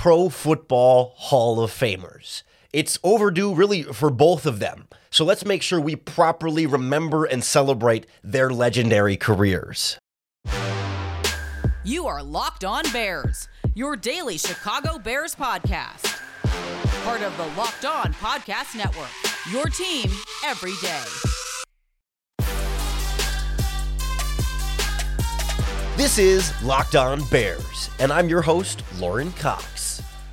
Pro Football Hall of Famers. It's overdue, really, for both of them. So let's make sure we properly remember and celebrate their legendary careers. You are Locked On Bears, your daily Chicago Bears podcast. Part of the Locked On Podcast Network, your team every day. This is Locked On Bears, and I'm your host, Lorin Cox.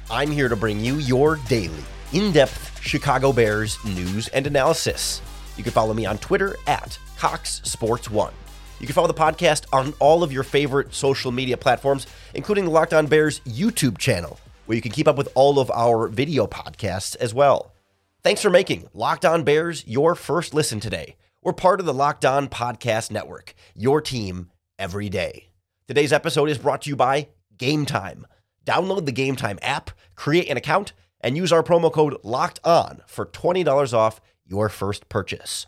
I'm here to bring you your daily, in depth Chicago Bears news and analysis. You can follow me on Twitter at Cox Sports One. You can follow the podcast on all of your favorite social media platforms, including the Locked On Bears YouTube channel, where you can keep up with all of our video podcasts as well. Thanks for making Locked On Bears your first listen today. We're part of the Locked On Podcast Network, your team every day. Today's episode is brought to you by Gametime. Download the Gametime app, create an account, and use our promo code LOCKED ON for $20 off your first purchase.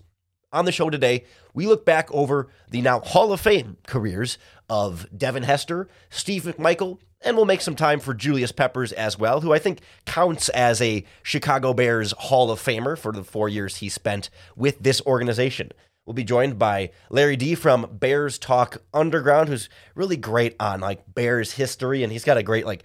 On the show today, we look back over the now Hall of Fame careers of Devin Hester, Steve McMichael, and we'll make some time for Julius Peppers as well, who I think counts as a Chicago Bears Hall of Famer for the four years he spent with this organization. We'll be joined by Larry D from Bears Talk Underground, who's really great on like Bears history, and he's got a great like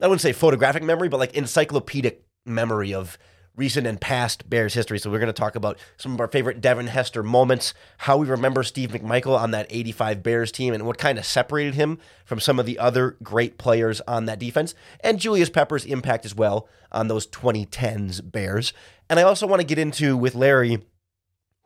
I wouldn't say photographic memory, but like encyclopedic memory of recent and past Bears history. So we're going to talk about some of our favorite Devin Hester moments, how we remember Steve McMichael on that 85 Bears team and what kind of separated him from some of the other great players on that defense, and Julius Peppers' impact as well on those 2010s Bears. And I also want to get into with Larry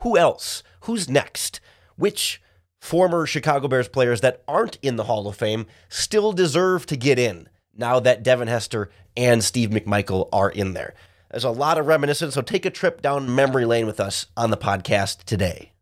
who else? Who's next? Which former Chicago Bears players that aren't in the Hall of Fame still deserve to get in now that Devin Hester and Steve McMichael are in there? There's a lot of reminiscence, so take a trip down memory lane with us on the podcast today.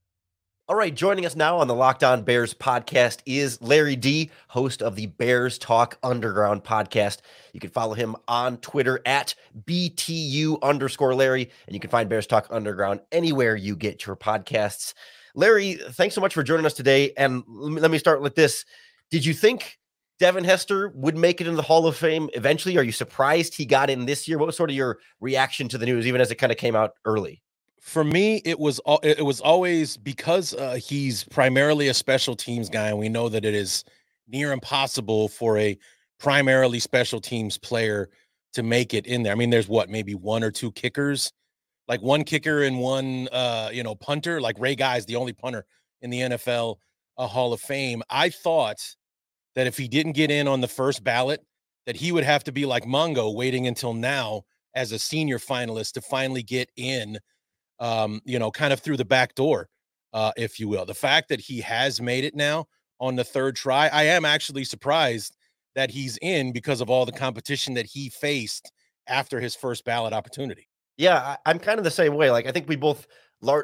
All right, joining us now on the Locked On Bears podcast is Larry D, host of the Bears Talk Underground podcast. You can follow him on Twitter at BTU underscore Larry, and you can find Bears Talk Underground anywhere you get your podcasts. Larry, thanks so much for joining us today. And let me start with this. Did you think Devin Hester would make it into the Hall of Fame eventually? Are you surprised he got in this year? What was sort of your reaction to the news, even as it kind of came out early? For me it was it was always because uh, he's primarily a special teams guy and we know that it is near impossible for a primarily special teams player to make it in there. I mean there's what maybe one or two kickers? Like one kicker and one uh you know punter? Like ray guy is the only punter in the nfl uh, hall of fame. I thought that if he didn't get in on the first ballot that he would have to be like mongo waiting until now as a senior finalist to finally get in um, you know, kind of through the back door, uh, if you will. The fact that he has made it now on the third try, I am actually surprised that he's in because of all the competition that he faced after his first ballot opportunity. Yeah, I'm kind of the same way. Like I think we both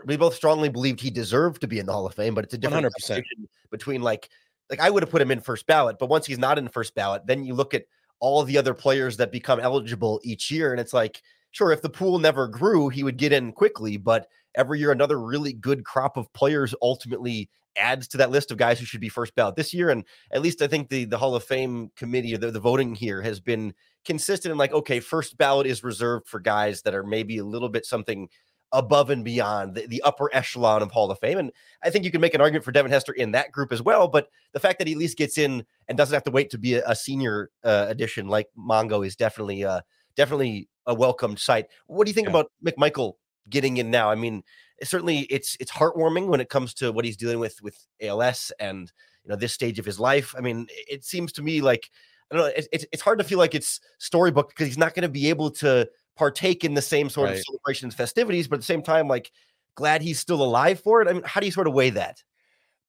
we both strongly believed he deserved to be in the Hall of Fame, but it's a different 100%. between like like I would have put him in first ballot, but once he's not in first ballot, then you look at all the other players that become eligible each year, and it's like sure, if the pool never grew, he would get in quickly. But every year, another really good crop of players ultimately adds to that list of guys who should be first ballot this year. And at least I think the, the Hall of Fame committee or the, the voting here has been consistent in like, okay, first ballot is reserved for guys that are maybe a little bit something above and beyond the, the, upper echelon of Hall of Fame. And I think you can make an argument for Devin Hester in that group as well. But the fact that he at least gets in and doesn't have to wait to be a, a senior uh, edition like Mongo is definitely uh, definitely a welcomed sight. What do you think yeah. about McMichael getting in now? I mean, certainly it's it's heartwarming when it comes to what he's dealing with with ALS and you know this stage of his life. I mean, it seems to me like I don't know. It's it's hard to feel like it's storybook because he's not going to be able to partake in the same sort right. of celebrations festivities, but at the same time, like glad he's still alive for it. I mean, how do you sort of weigh that?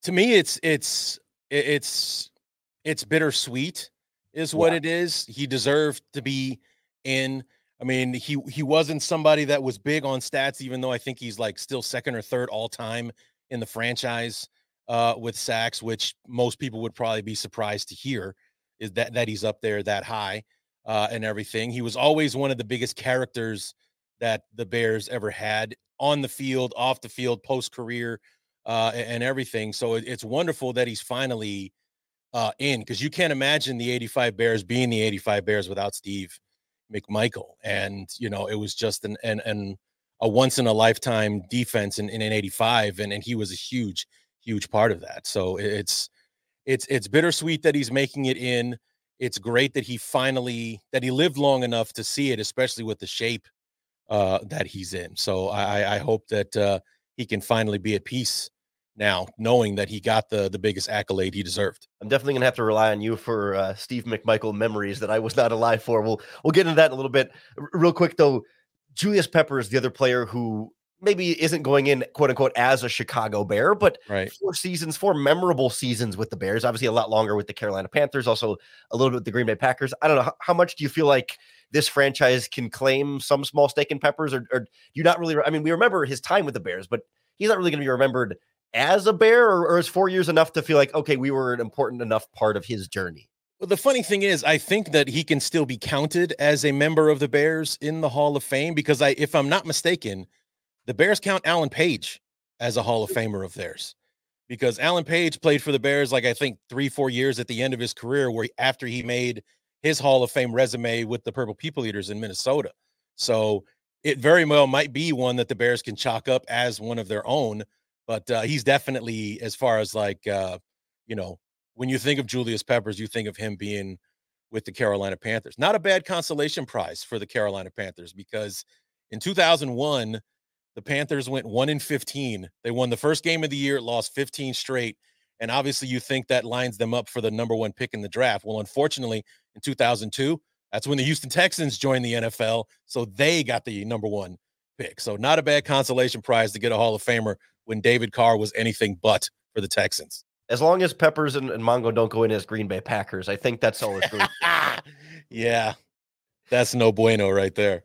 To me, it's it's it's it's bittersweet, is what yeah. it is. He deserved to be in I mean, he he wasn't somebody that was big on stats, even though I think he's like still second or third all time in the franchise uh, with sacks, which most people would probably be surprised to hear is that that he's up there that high uh, and everything. He was always one of the biggest characters that the Bears ever had on the field, off the field, post career, uh, and everything. So it, it's wonderful that he's finally uh, in because you can't imagine the 85 Bears being the 85 Bears without Steve McMichael. And, you know, it was just an, an, an a once in a lifetime defense in, in an 85. And, and he was a huge, huge part of that. So it's, it's, it's bittersweet that he's making it in. It's great that he finally, that he lived long enough to see it, especially with the shape uh, that he's in. So I, I hope that uh, he can finally be at peace now, knowing that he got the the biggest accolade he deserved. I'm definitely gonna have to rely on you for uh, Steve McMichael memories that I was not alive for. We'll we'll get into that in a little bit. R- real quick though, Julius Pepper is the other player who maybe isn't going in quote unquote as a Chicago Bear, but right. four seasons, four memorable seasons with the Bears. Obviously, a lot longer with the Carolina Panthers, also a little bit with the Green Bay Packers. I don't know how, how much do you feel like this franchise can claim some small stake in Peppers, or, or do you not really? I mean, we remember his time with the Bears, but he's not really going to be remembered as a bear, or, or is four years enough to feel like okay, we were an important enough part of his journey? Well, the funny thing is, I think that he can still be counted as a member of the Bears in the Hall of Fame because I, if I'm not mistaken, the Bears count Alan Page as a Hall of Famer of theirs because Alan Page played for the Bears like I think three, four years at the end of his career, where after he made his Hall of Fame resume with the Purple People Eaters in Minnesota. So it very well might be one that the Bears can chalk up as one of their own but uh, he's definitely as far as like uh, you know when you think of Julius Peppers, you think of him being with the Carolina Panthers. Not a bad consolation prize for the Carolina Panthers because in 2001 the Panthers went 1 in 15. They won the first game of the year, lost 15 straight, and obviously you think that lines them up for the number 1 pick in the draft. Well, unfortunately, in 2002, that's when the Houston Texans joined the NFL, so they got the number 1 pick. So not a bad consolation prize to get a Hall of Famer when David Carr was anything but for the Texans. As long as Peppers and, and Mongo don't go in as Green Bay Packers, I think that's all it's good. yeah, that's no bueno right there.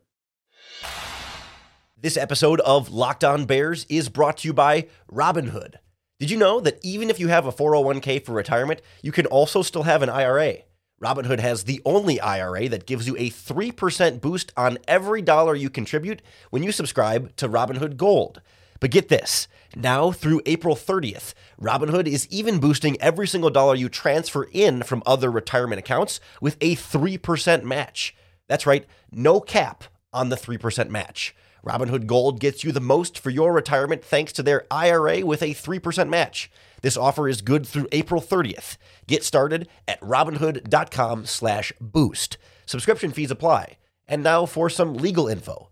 This episode of Locked On Bears is brought to you by Robinhood. Did you know that even if you have a 401k for retirement, you can also still have an IRA? Robinhood has the only IRA that gives you a 3% boost on every dollar you contribute when you subscribe to Robinhood Gold. But get this now through April 30th, Robinhood is even boosting every single dollar you transfer in from other retirement accounts with a 3% match. That's right, no cap on the 3% match. Robinhood Gold gets you the most for your retirement thanks to their IRA with a 3% match. This offer is good through April 30th. Get started at robinhood.com/boost. Subscription fees apply. And now for some legal info.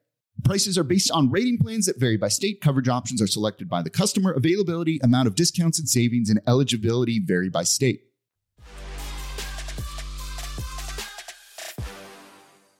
Prices are based on rating plans that vary by state. Coverage options are selected by the customer. Availability, amount of discounts and savings, and eligibility vary by state.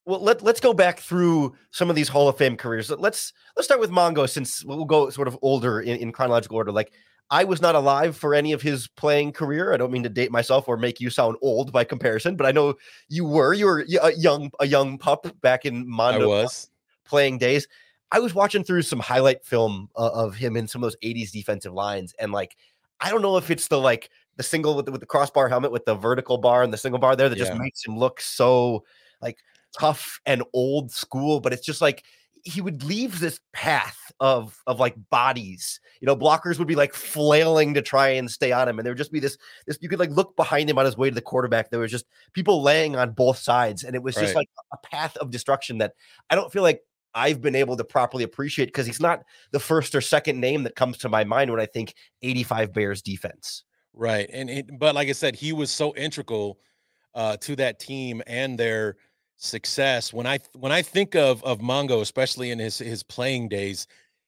Well, let, let's go back through some of these Hall of Fame careers. Let's let's start with Mongo since we'll go sort of older in, in chronological order. Like I was not alive for any of his playing career. I don't mean to date myself or make you sound old by comparison, but I know you were. You were a young a young pup back in Mongo. I was playing days. I was watching through some highlight film uh, of him in some of those 80s defensive lines, and like, I don't know if it's the like the single with the, with the crossbar helmet with the vertical bar and the single bar there that yeah. just makes him look so like tough and old school, but it's just like he would leave this path of of like bodies. You know, blockers would be like flailing to try and stay on him, and there would just be this this you could like look behind him on his way to the quarterback. There was just people laying on both sides, and it was just right. like a path of destruction that I don't feel like I've been able to properly appreciate because he's not the first or second name that comes to my mind when I think 85 Bears defense. Right. And it, but like I said, he was so integral uh, to that team and their success. When I when I think of of Mongo, especially in his his playing days,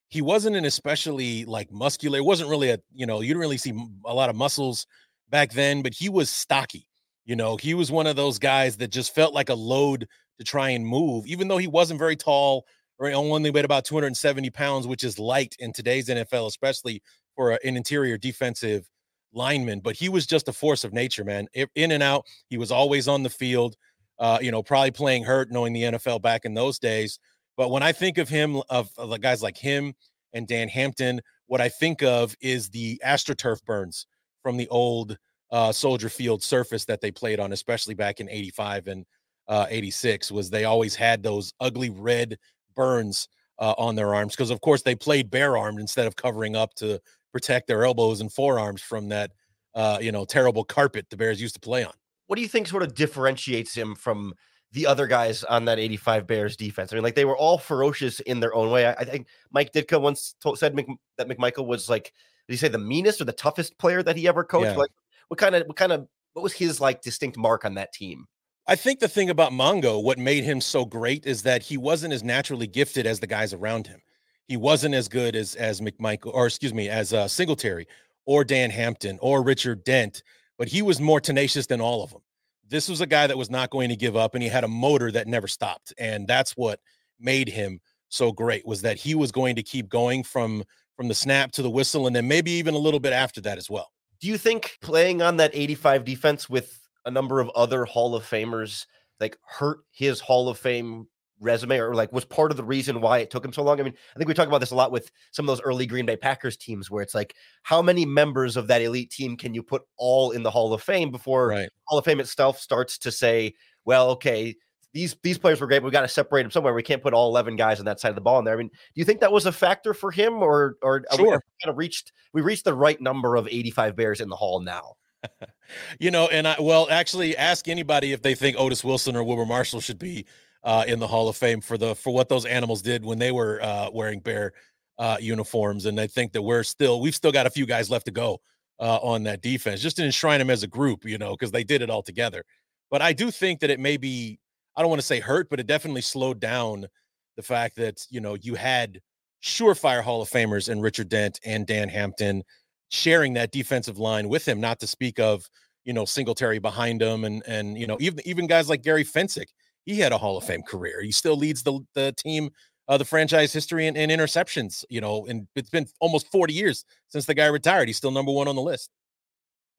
he wasn't an especially like muscular. It wasn't really a you know you didn't really see a lot of muscles back then, but he was stocky. You know, he was one of those guys that just felt like a load to try and move, even though he wasn't very tall or only weighed about 270 pounds, which is light in today's NFL, especially for an interior defensive lineman. But he was just a force of nature, man. In and out, he was always on the field. Uh, you know, probably playing hurt, knowing the NFL back in those days. But when I think of him, of, of the guys like him and Dan Hampton, what I think of is the AstroTurf burns from the old uh, Soldier Field surface that they played on, especially back in '85 and uh, 86 was they always had those ugly red burns uh, on their arms because of course they played bare armed instead of covering up to protect their elbows and forearms from that uh, you know terrible carpet the bears used to play on. What do you think sort of differentiates him from the other guys on that 85 bears defense? I mean like they were all ferocious in their own way. I, I think mike ditka once told, said Mc, that mcmichael was like did he say the meanest or the toughest player that he ever coached? Yeah. like what kind of what kind of what was his like distinct mark on that team I think the thing about Mongo, what made him so great is that he wasn't as naturally gifted as the guys around him. He wasn't as good as as McMichael, or excuse me, as uh, Singletary or Dan Hampton or Richard Dent, but he was more tenacious than all of them. This was a guy that was not going to give up, and he had a motor that never stopped, and that's what made him so great. Was that he was going to keep going from from the snap to the whistle, and then maybe even a little bit after that as well. Do you think playing on that 85 defense with a number of other Hall of Famers like hurt his Hall of Fame resume or like was part of the reason why it took him so long? I mean, I think we talk about this a lot with some of those early Green Bay Packers teams where it's like, how many members of that elite team can you put all in the Hall of Fame before right. Hall of Fame itself starts to say, well, okay, these these players were great. but We got to separate them somewhere. We can't put all eleven guys on that side of the ball in there. I mean, do you think that was a factor for him, or or sure. we kind of reached we reached the right number of eighty five Bears in the Hall now? you know, and I well, actually, ask anybody if they think Otis Wilson or Wilber Marshall should be uh, in the Hall of Fame for the for what those animals did when they were uh, wearing bear uh, uniforms. And I think that we're still we've still got a few guys left to go uh, on that defense, just to enshrine them as a group, you know, because they did it all together. But I do think that it may be I don't want to say hurt, but it definitely slowed down the fact that you know you had surefire Hall of Famers in Richard Dent and Dan Hampton sharing that defensive line with him, not to speak of, you know, Singletary behind him and and you know, even even guys like Gary Fencik, he had a Hall of Fame career. He still leads the the team, uh, the franchise history in, in interceptions, you know, and it's been almost 40 years since the guy retired. He's still number one on the list.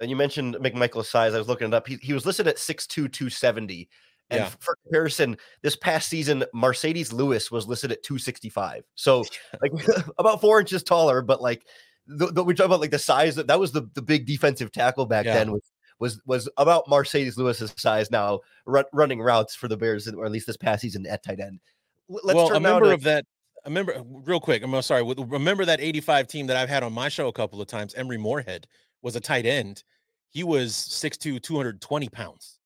And you mentioned McMichael's size. I was looking it up. He, he was listed at 6'2, 270. And yeah. for comparison, this past season, Marcedes Lewis was listed at 265. So like about four inches taller, but like the, the, we talk about like the size that that was the, the big defensive tackle back yeah. then was was was about Marcedes Lewis's size now run, running routes for the Bears or at least this past season at tight end. Let's well, a member to, of that. I remember real quick. I'm uh, sorry. Remember that 85 team that I've had on my show a couple of times. Emery Moorehead was a tight end. He was 6'2", 220 pounds.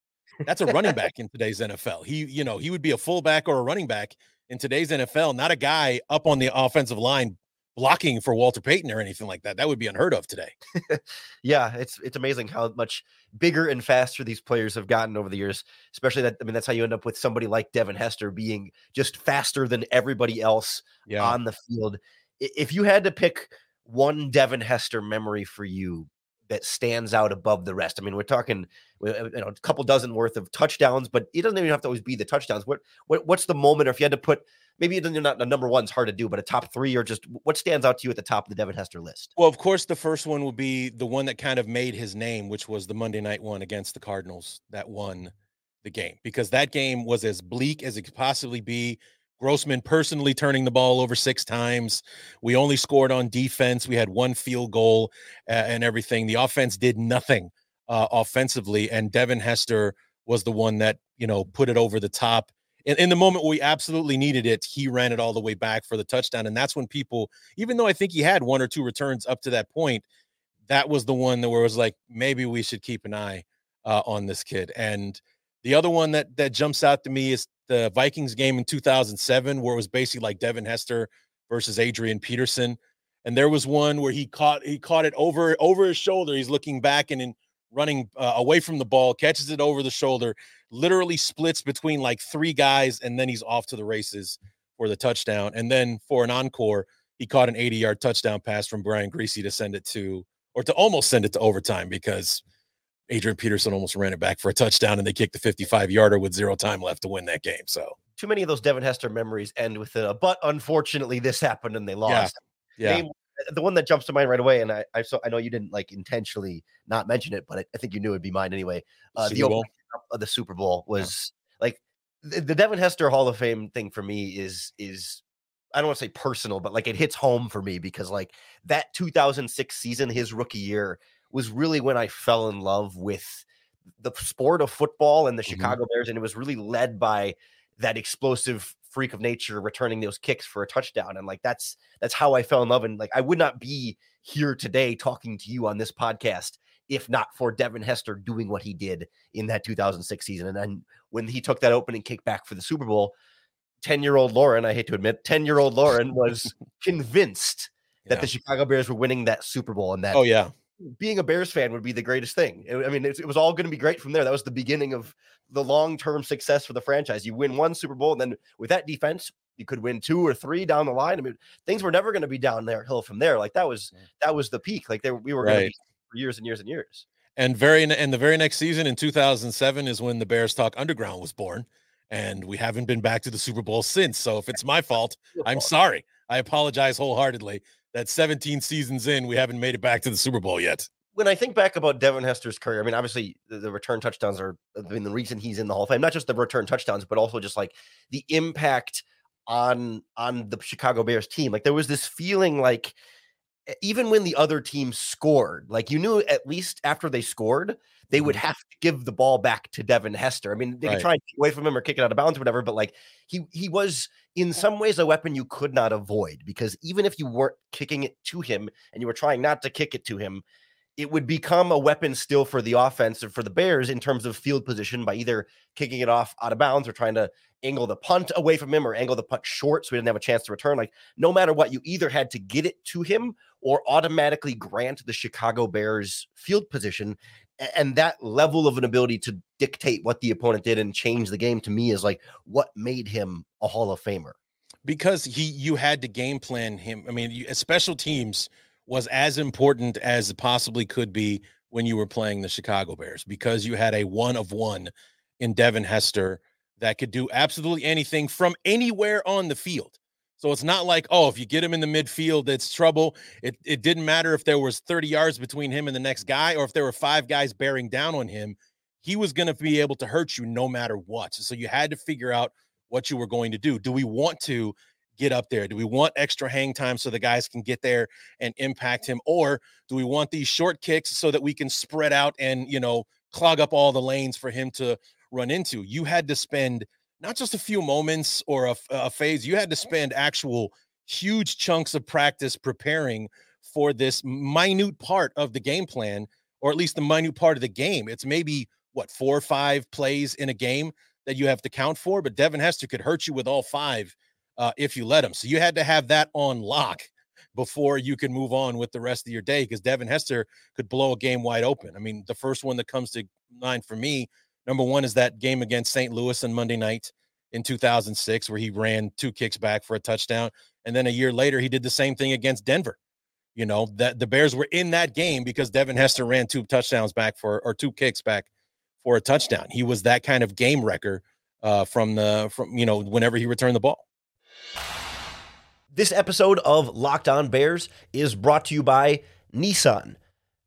That's a running back in today's NFL. He, you know, he would be a fullback or a running back in today's NFL, not a guy up on the offensive line blocking for Walter Payton or anything like that. That would be unheard of today. yeah, it's it's amazing how much bigger and faster these players have gotten over the years. Especially that I mean that's how you end up with somebody like Devin Hester being just faster than everybody else yeah. on the field. If you had to pick one Devin Hester memory for you that stands out above the rest. I mean, we're talking uh, uh, you know, a couple dozen worth of touchdowns, but it doesn't even have to always be the touchdowns. What, what what's the moment, or if you had to put maybe you're not the number one's hard to do, but a top three or just what stands out to you at the top of the Devin Hester list? Well, of course, the first one would be the one that kind of made his name, which was the Monday night one against the Cardinals that won the game because that game was as bleak as it could possibly be. Grossman personally turning the ball over six times. We only scored on defense. We had one field goal uh, and everything. The offense did nothing uh, offensively, and Devin Hester was the one that you know put it over the top. In, in the moment we absolutely needed it, he ran it all the way back for the touchdown, and that's when people, even though I think he had one or two returns up to that point, that was the one that was like maybe we should keep an eye uh, on this kid. And the other one that that jumps out to me is the Vikings game in 2007, where it was basically like Devin Hester versus Adrian Peterson. And there was one where he caught he caught it over over his shoulder. He's looking back and in running uh, away from the ball, catches it over the shoulder, literally splits between like three guys, and then he's off to the races for the touchdown. And then for an encore, he caught an 80 yard touchdown pass from Brian Griese to send it to or to almost send it to overtime because Adrian Peterson almost ran it back for a touchdown and they kicked the 55 yarder with zero time left to win that game. So too many of those Devin Hester memories end with a but unfortunately this happened and they lost. Yeah. yeah. Name, the one that jumps to mind right away, and I, I so I know you didn't like intentionally not mention it, but I, I think you knew it'd be mine anyway. Uh, the of the Super Bowl was yeah. like the, the Devin Hester Hall of Fame thing for me is is I don't want to say personal, but like it hits home for me because like that 2006 season, his rookie year, was really when I fell in love with the sport of football and the mm-hmm. Chicago Bears, and it was really led by that explosive freak of nature returning those kicks for a touchdown and like that's that's how I fell in love and like I would not be here today talking to you on this podcast if not for Devin Hester doing what he did in that 2006 season and then when he took that opening kick back for the Super Bowl 10 year old Lorin I hate to admit 10 year old Lorin was convinced that the Chicago Bears were winning that Super Bowl and that oh yeah being a Bears fan would be the greatest thing. I mean, it, was all going to be great from there. That was the beginning of the long term success for the franchise. You win one Super Bowl, and then with that defense, you could win two or three down the line. I mean, things were never going to be down there hill from there. Like that was that was the peak. Like there, we were right. going to be for years and years and years. And very and the very next season in 2007 is when the Bears Talk Underground was born, and we haven't been back to the Super Bowl since. So if it's my fault, I'm sorry. I apologize wholeheartedly that 17 seasons in, we haven't made it back to the Super Bowl yet. When I think back about Devin Hester's career, I mean, obviously the, the return touchdowns are I mean, the reason he's in the Hall of Fame, not just the return touchdowns, but also just like the impact on on the Chicago Bears team. Like there was this feeling like even when the other team scored, like you knew at least after they scored, they would mm-hmm. have to give the ball back to Devin Hester. I mean, they right. could try and get away from him or kick it out of bounds or whatever, but like he he was in some ways a weapon you could not avoid because even if you weren't kicking it to him and you were trying not to kick it to him, it would become a weapon still for the offense or for the Bears in terms of field position by either kicking it off out of bounds or trying to angle the punt away from him or angle the punt short so he didn't have a chance to return. Like, no matter what, you either had to get it to him or automatically grant the Chicago Bears field position. And that level of an ability to dictate what the opponent did and change the game to me is like what made him a Hall of Famer. Because he, you had to game plan him. I mean, you, special teams was as important as it possibly could be when you were playing the Chicago Bears because you had a one of one in Devin Hester that could do absolutely anything from anywhere on the field. So it's not like, oh, if you get him in the midfield, it's trouble. It it didn't matter if there was 30 yards between him and the next guy or if there were five guys bearing down on him. He was going to be able to hurt you no matter what. So you had to figure out what you were going to do. Do we want to get up there? Do we want extra hang time so the guys can get there and impact him? Or do we want these short kicks so that we can spread out and, you know, clog up all the lanes for him to run into? You had to spend not just a few moments or a, a phase, you had to spend actual huge chunks of practice preparing for this minute part of the game plan, or at least the minute part of the game. It's maybe what four or five plays in a game that you have to count for, but Devin Hester could hurt you with all five uh, if you let him. So you had to have that on lock before you can move on with the rest of your day because Devin Hester could blow a game wide open. I mean, the first one that comes to mind for me, number one, is that game against St. Louis on Monday night in 2006 where he ran two kicks back for a touchdown. And then a year later, he did the same thing against Denver. You know, that the Bears were in that game because Devin Hester ran two touchdowns back for or two kicks back for a touchdown. He was that kind of game wrecker uh, from the from you know whenever he returned the ball. This episode of Locked On Bears is brought to you by Nissan.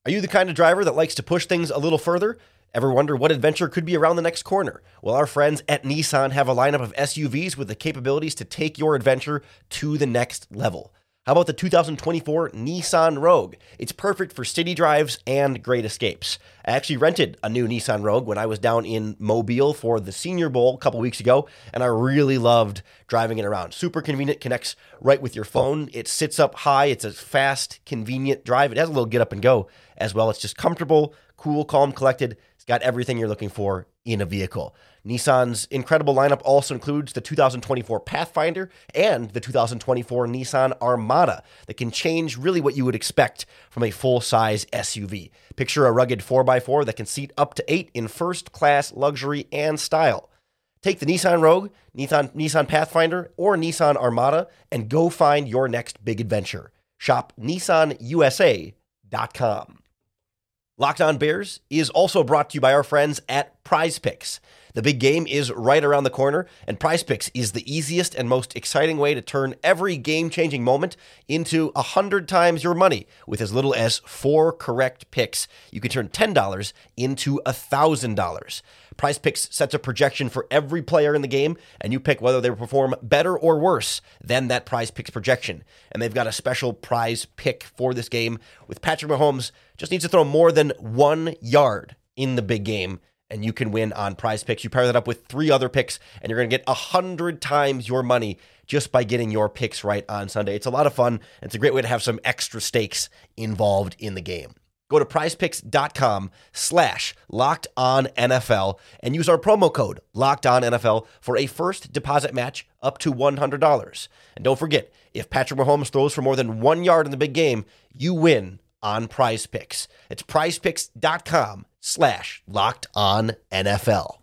Are you the kind of driver that likes to push things a little further? Ever wonder what adventure could be around the next corner? Well, our friends at Nissan have a lineup of SUVs with the capabilities to take your adventure to the next level. How about the 2024 Nissan Rogue? It's perfect for city drives and great escapes. I actually rented a new Nissan Rogue when I was down in Mobile for the Senior Bowl a couple weeks ago, and I really loved driving it around. Super convenient, connects right with your phone. It sits up high. It's a fast, convenient drive. It has a little get up and go as well. It's just comfortable, cool, calm, collected. Got everything you're looking for in a vehicle. Nissan's incredible lineup also includes the 2024 Pathfinder and the 2024 Nissan Armada that can change really what you would expect from a full size SUV. Picture a rugged 4x4 that can seat up to eight in first class luxury and style. Take the Nissan Rogue, Nissan, Nissan Pathfinder, or Nissan Armada and go find your next big adventure. Shop nissanusa.com. Locked On Bears is also brought to you by our friends at Prize Picks. The big game is right around the corner, and Prize Picks is the easiest and most exciting way to turn every game changing moment into a hundred times your money. With as little as four correct picks, you can turn $10 into $1,000. Prize Picks sets a projection for every player in the game, and you pick whether they perform better or worse than that Prize Picks projection. And they've got a special prize pick for this game with Patrick Mahomes just needs to throw more than one yard in the big game and you can win on prize picks. You pair that up with three other picks, and you're going to get a hundred times your money just by getting your picks right on Sunday. It's a lot of fun. It's a great way to have some extra stakes involved in the game. Go to prizepicks.com slash locked on NFL and use our promo code locked on NFL for a first deposit match up to $100. And don't forget, if Patrick Mahomes throws for more than one yard in the big game, you win on prize picks. It's prizepicks.com slash locked on NFL.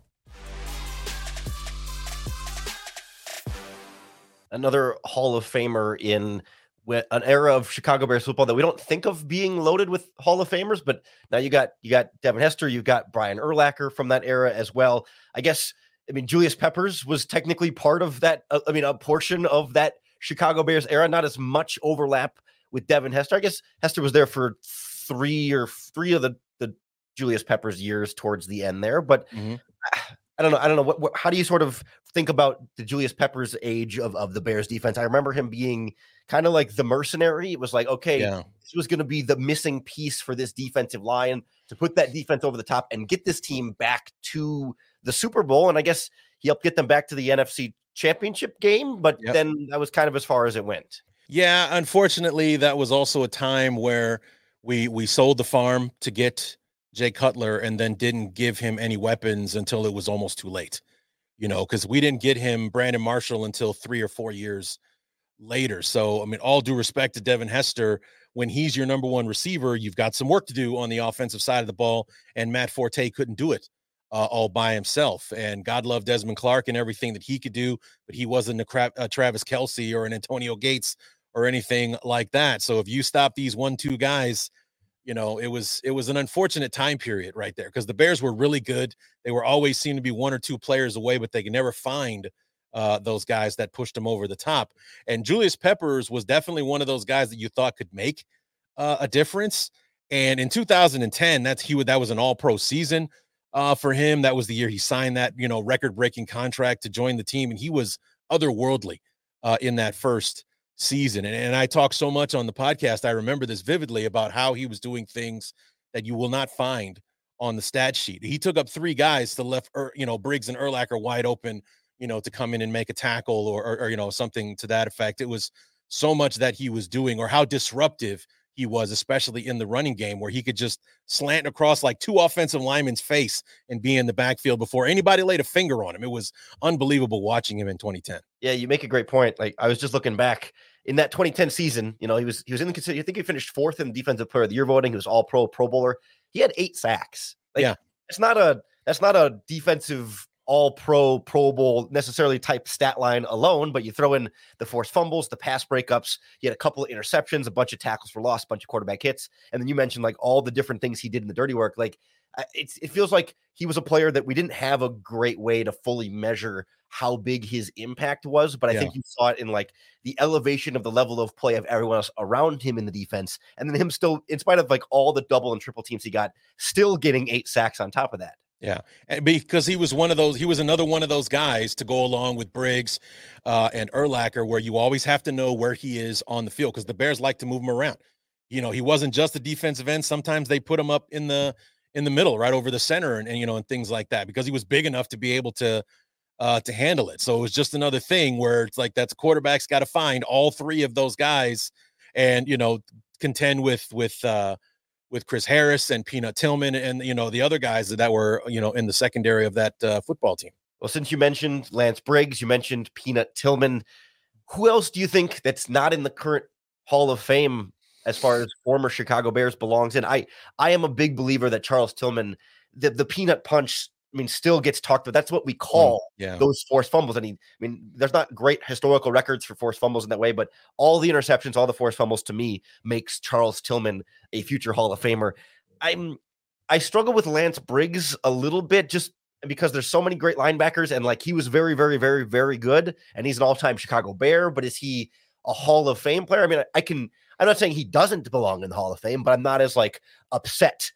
Another Hall of Famer in an era of Chicago Bears football that we don't think of being loaded with Hall of Famers, but now you got you got Devin Hester, you've got Brian Urlacher from that era as well. I guess I mean Julius Peppers was technically part of that. Uh, I mean a portion of that Chicago Bears era, not as much overlap with Devin Hester. I guess Hester was there for three or three of the the Julius Peppers years towards the end there, but mm-hmm. I don't know. I don't know what, what, How do you sort of think about the Julius Peppers age of of the Bears defense? I remember him being kind of like the mercenary. It was like, okay, yeah. this was going to be the missing piece for this defensive line to put that defense over the top and get this team back to the Super Bowl. And I guess he helped get them back to the NFC Championship game, but yep. then that was kind of as far as it went. Yeah, unfortunately, that was also a time where we we sold the farm to get Jay Cutler and then didn't give him any weapons until it was almost too late. You know, because we didn't get him Brandon Marshall until three or four years later. So, I mean, all due respect to Devin Hester, when he's your number one receiver, you've got some work to do on the offensive side of the ball, and Matt Forte couldn't do it. Uh, all by himself. And God love Desmond Clark and everything that he could do, but he wasn't a, a Travis Kelce or an Antonio Gates or anything like that. So if you stop these one two guys, you know it was it was an unfortunate time period right there because the Bears were really good. They were always seemed to be one or two players away, but they could never find uh, those guys that pushed them over the top. And Julius Peppers was definitely one of those guys that you thought could make uh, a difference. And in 2010, that's he would that was an All Pro season uh, for him. That was the year he signed that you know record breaking contract to join the team, and he was otherworldly uh, in that first season. And, and I talk so much on the podcast, I remember this vividly about how he was doing things that you will not find on the stat sheet. He took up three guys to left, you know, Briggs and Urlacher wide open, you know, to come in and make a tackle or, or, or, you know, something to that effect. It was so much that he was doing or how disruptive he was, especially in the running game, where he could just slant across like two offensive linemen's face and be in the backfield before anybody laid a finger on him. It was unbelievable watching him in 2010. Yeah, you make a great point. Like I was just looking back in that 2010 season, you know, he was he was in the. I think he finished fourth in the defensive player of the year voting. He was all pro, pro bowler. He had eight sacks. Like, yeah, it's not a that's not a defensive all pro, Pro Bowl necessarily type stat line alone, but you throw in the forced fumbles, the pass breakups, He had a couple of interceptions, a bunch of tackles for loss, a bunch of quarterback hits, and then you mentioned like all the different things he did in the dirty work. Like it's it feels like he was a player that we didn't have a great way to fully measure how big his impact was, but I Yeah. think you saw it in like the elevation of the level of play of everyone else around him in the defense, and then him still, in spite of like all the double and triple teams he got, still getting eight sacks on top of that. Yeah, and because he was one of those, he was another one of those guys to go along with Briggs uh, and Urlacher, where you always have to know where he is on the field because the Bears like to move him around. You know, he wasn't just a defensive end. Sometimes they put him up in the in the middle, right over the center, and, and you know, and things like that because he was big enough to be able to uh, to handle it. So it was just another thing where it's like that's quarterback's got to find all three of those guys, and you know, contend with with. uh with Chris Harris and Peanut Tillman and you know the other guys that were you know in the secondary of that uh, football team. Well, since you mentioned Lance Briggs, you mentioned Peanut Tillman. Who else do you think that's not in the current Hall of Fame as far as former Chicago Bears belongs in? I I am a big believer that Charles Tillman, the, the peanut punch, I mean, still gets talked about. That's what we mm, call Yeah, those forced fumbles. And he, I mean, there's not great historical records for forced fumbles in that way, but all the interceptions, all the forced fumbles to me makes Charles Tillman a future Hall of Famer. I'm I struggle with Lance Briggs a little bit just because there's so many great linebackers and like he was very, very, very, very good, and he's an all-time Chicago Bear, but is he a Hall of Fame player? I mean, I, I can I'm not saying he doesn't belong in the Hall of Fame, but I'm not as like upset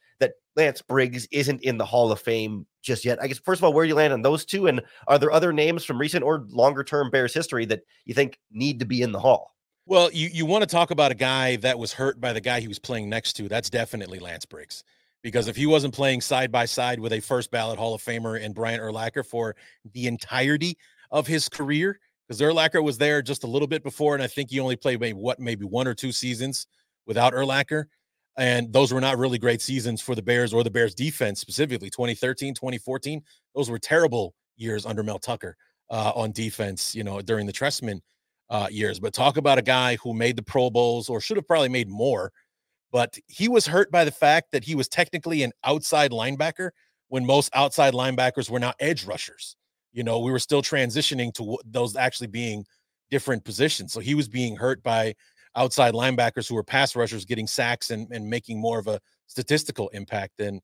Lance Briggs isn't in the Hall of Fame just yet. I guess first of all, where do you land on those two? And are there other names from recent or longer term Bears history that you think need to be in the Hall? Well, you you want to talk about a guy that was hurt by the guy he was playing next to? That's definitely Lance Briggs. Because if he wasn't playing side by side with a first ballot Hall of Famer and Brian Urlacher for the entirety of his career, because Urlacher was there just a little bit before, and I think he only played maybe what maybe one or two seasons without Urlacher. And those were not really great seasons for the Bears or the Bears defense specifically. 2013, 2014, those were terrible years under Mel Tucker uh, on defense, you know, during the Trestman uh, years. But talk about a guy who made the Pro Bowls or should have probably made more. But he was hurt by the fact that he was technically an outside linebacker when most outside linebackers were now edge rushers. You know, we were still transitioning to those actually being different positions. So he was being hurt by outside linebackers who were pass rushers getting sacks and, and making more of a statistical impact than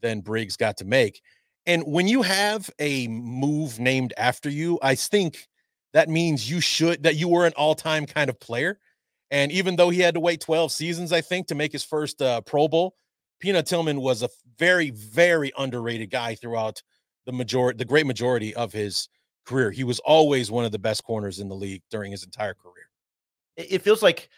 than Briggs got to make. And when you have a move named after you, I think that means you should that you were an all-time kind of player. And even though he had to wait 12 seasons, I think, to make his first uh, Pro Bowl, Pina Tillman was a very, very underrated guy throughout the majority, the great majority of his career. He was always one of the best corners in the league during his entire career. It, feels like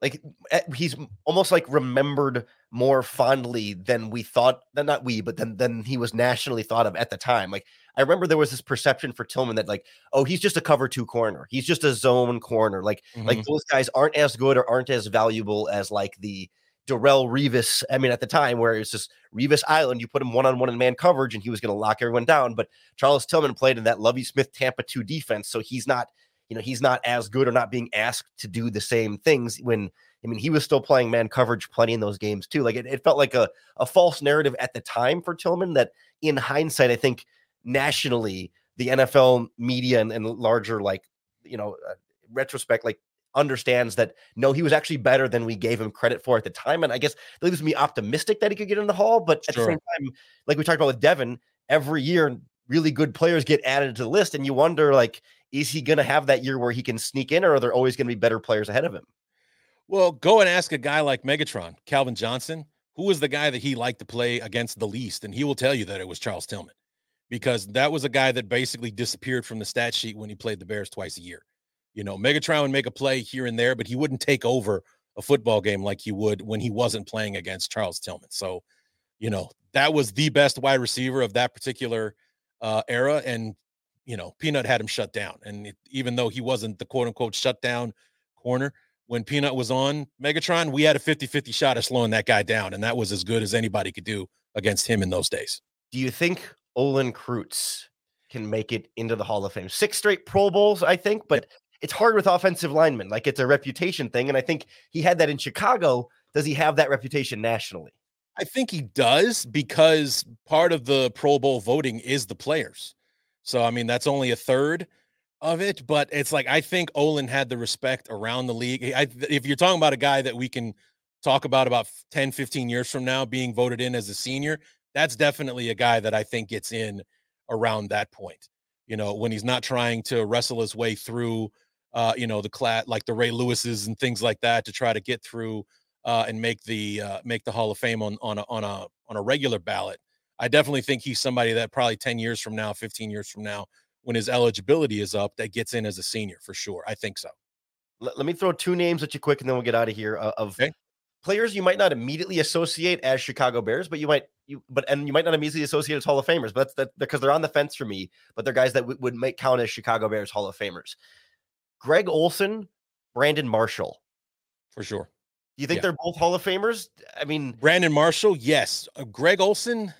like eh, he's almost like remembered more fondly than we thought than not we but then than he was nationally thought of at the time like i remember there was this perception for tillman that like oh he's just a cover two corner he's just a zone corner like like Mhm. those guys aren't as good or aren't as valuable as like the Darrelle Revis. I mean, at the time where it's just Revis Island, you put him one on one in man coverage and he was going to lock everyone down. But Charles Tillman played in that Lovie Smith Tampa 2 defense. So he's not, you know, he's not as good or not being asked to do the same things when, I mean, he was still playing man coverage plenty in those games too. Like it, it felt like a, a false narrative at the time for Tillman that in hindsight, I think nationally, the NFL media and, and larger, like, you know, uh, retrospect, like, understands that no, he was actually better than we gave him credit for at the time. And I guess that leaves me optimistic that he could get in the hall. But at Sure. the same time, like we talked about with Devin, every year really good players get added to the list, and you wonder like, is he going to have that year where he can sneak in, or are there always going to be better players ahead of him? Well, go and ask a guy like Megatron, Calvin Johnson, who was the guy that he liked to play against the least, and he will tell you that it was Charles Tillman, because that was a guy that basically disappeared from the stat sheet when he played the Bears twice a year. You know, Megatron would make a play here and there, but he wouldn't take over a football game like he would when he wasn't playing against Charles Tillman. So, you know, that was the best wide receiver of that particular uh, era, and you know, Peanut had him shut down. And it, even though he wasn't the quote unquote shutdown corner, when Peanut was on Megatron, we had a 50 50 shot of slowing that guy down. And that was as good as anybody could do against him in those days. Do you think Olin Kreutz can make it into the Hall of Fame? Six straight Pro Bowls, I think, but it's hard with offensive linemen. Like it's a reputation thing. And I think he had that in Chicago. Does he have that reputation nationally? I think he does because part of the Pro Bowl voting is the players. So, I mean, that's only a third of it, but it's like I think Olin had the respect around the league. I, if you're talking about a guy that we can talk about about 10, 15 years from now being voted in as a senior, that's definitely a guy that I think gets in around that point. You know, when he's not trying to wrestle his way through, uh, you know, the class like the Ray Lewis's and things like that to try to get through uh, and make the uh, make the Hall of Fame on on a, on a on a regular ballot. I definitely think he's somebody that probably 10 years from now, 15 years from now, when his eligibility is up, that gets in as a senior for sure. I think so. Let, let me throw two names at you quick and then we'll get out of here uh, of Okay. players you might not immediately associate as Chicago Bears, but you might you but and you might not immediately associate as Hall of Famers, but that's that because they're on the fence for me, but they're guys that w- would make count as Chicago Bears Hall of Famers. Greg Olsen, Brandon Marshall. For sure. Do you think Yeah. they're both Hall of Famers? I mean, Brandon Marshall, yes. Uh, Greg Olsen,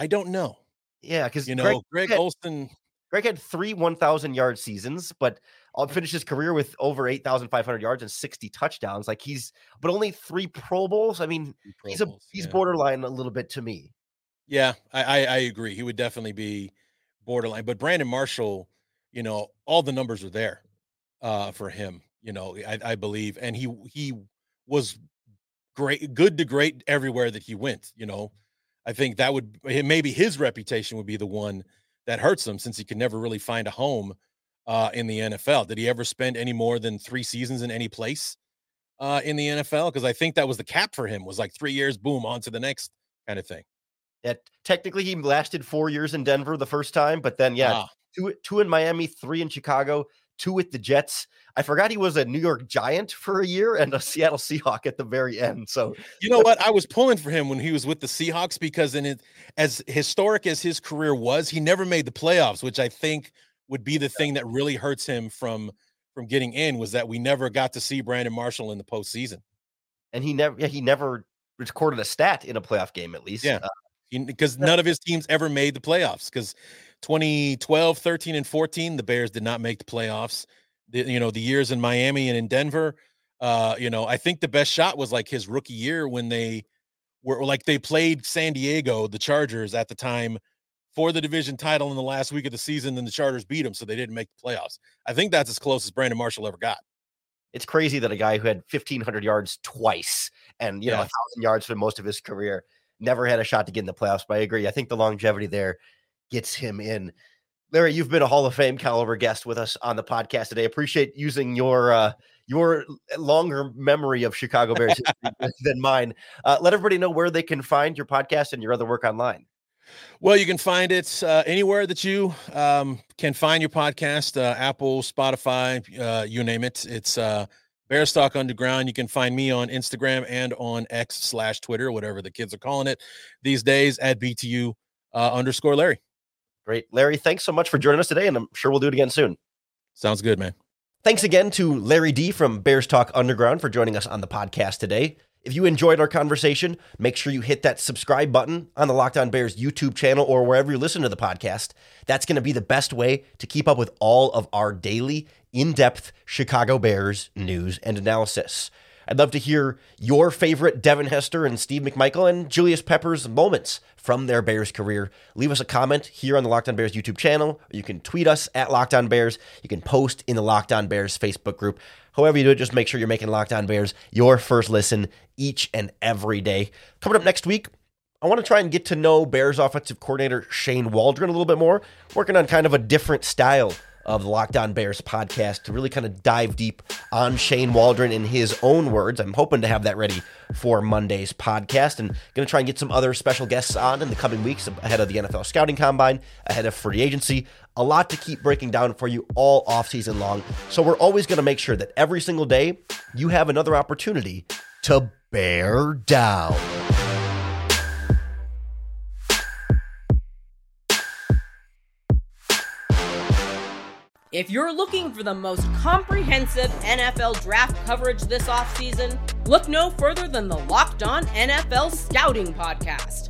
I don't know. yeah, because You know, Greg, Greg, had- Olsen, Greg had three 1,000 yard seasons, but I'll finish his career with over 8,500 yards and 60 touchdowns. Like he's, but only three Pro Bowls. I mean, Pro he's a Bowls, he's yeah. borderline a little bit to me. Yeah, I, I I agree. He would definitely be borderline. But Brandon Marshall, you know, all the numbers are there uh for him. You know, I, I believe, and he he was great, good to great everywhere that he went. You know, I think that would eh, maybe his reputation would be the one that hurts him since he could never really find a home uh in the NFL. Did he ever spend any more than three seasons in any place uh in the NFL? Because I think that was the cap for him was like three years, boom, on to the next kind of thing. That technically he lasted four years in Denver the first time, but then yeah, Ah. two two in Miami, three in Chicago, two with the Jets. I forgot he was a New York Giant for a year and a Seattle Seahawk at the very end. So You know what? I was pulling for him when he was with the Seahawks because in it, as historic as his career was, he never made the playoffs, which I think would be the thing that really hurts him from from getting in was that we never got to see Brandon Marshall in the postseason. and he never yeah, he never recorded a stat in a playoff game at least. Yeah. Uh, Because none of his teams ever made the playoffs. Because 2012, 13, and 14, the Bears did not make the playoffs. The, you know, the years in Miami and in Denver, uh, you know, I think the best shot was like his rookie year when they were like they played San Diego, the Chargers at the time for the division title in the last week of the season, and the Chargers beat them, so they didn't make the playoffs. I think that's as close as Brandon Marshall ever got. it's crazy that a guy who had 1500 yards twice and you know a thousand yards for most of his career never had a shot to get in the playoffs but i agree i think the longevity there gets him in. Larry you've been a hall of fame caliber guest with us on the podcast today appreciate using your uh your longer memory of chicago bears than mine. Uh, let everybody know where they can find your podcast and your other work online. Well, you can find it uh, anywhere that you um, can find your podcast uh, Apple, Spotify, uh, you name it. It's Bears Talk Underground. You can find me on Instagram and on X slash Twitter, whatever the kids are calling it these days, at BTU uh, underscore Larry. great larry thanks so much for joining us today and i'm sure we'll do it again soon Sounds good, man. Thanks again to Larry D from Bears Talk Underground for joining us on the podcast today. If you enjoyed our conversation, make sure you hit that subscribe button on the Locked On Bears YouTube channel or wherever you listen to the podcast. That's going to be the best way to keep up with all of our daily, in depth Chicago Bears news and analysis. I'd love to hear your favorite Devin Hester and Steve McMichael and Julius Peppers moments from their Bears career. Leave us a comment here on the Locked On Bears YouTube channel, you can tweet us at Locked On Bears. You can post in the Locked On Bears Facebook group. However you do it, just make sure you're making Locked On Bears your first listen each and every day. Coming up next week, I want to try and get to know Bears offensive coordinator Shane Waldron a little bit more, working on kind of a different style of the Locked On Bears podcast to really kind of dive deep on Shane Waldron in his own words. I'm hoping to have that ready for Monday's podcast and going to try and get some other special guests on in the coming weeks ahead of the NFL scouting combine, ahead of free agency. A lot to keep breaking down for you all off season long. So we're always going to make sure that every single day you have another opportunity to bear down. If you're looking for the most comprehensive NFL draft coverage this offseason, look no further than the Locked On NFL Scouting Podcast.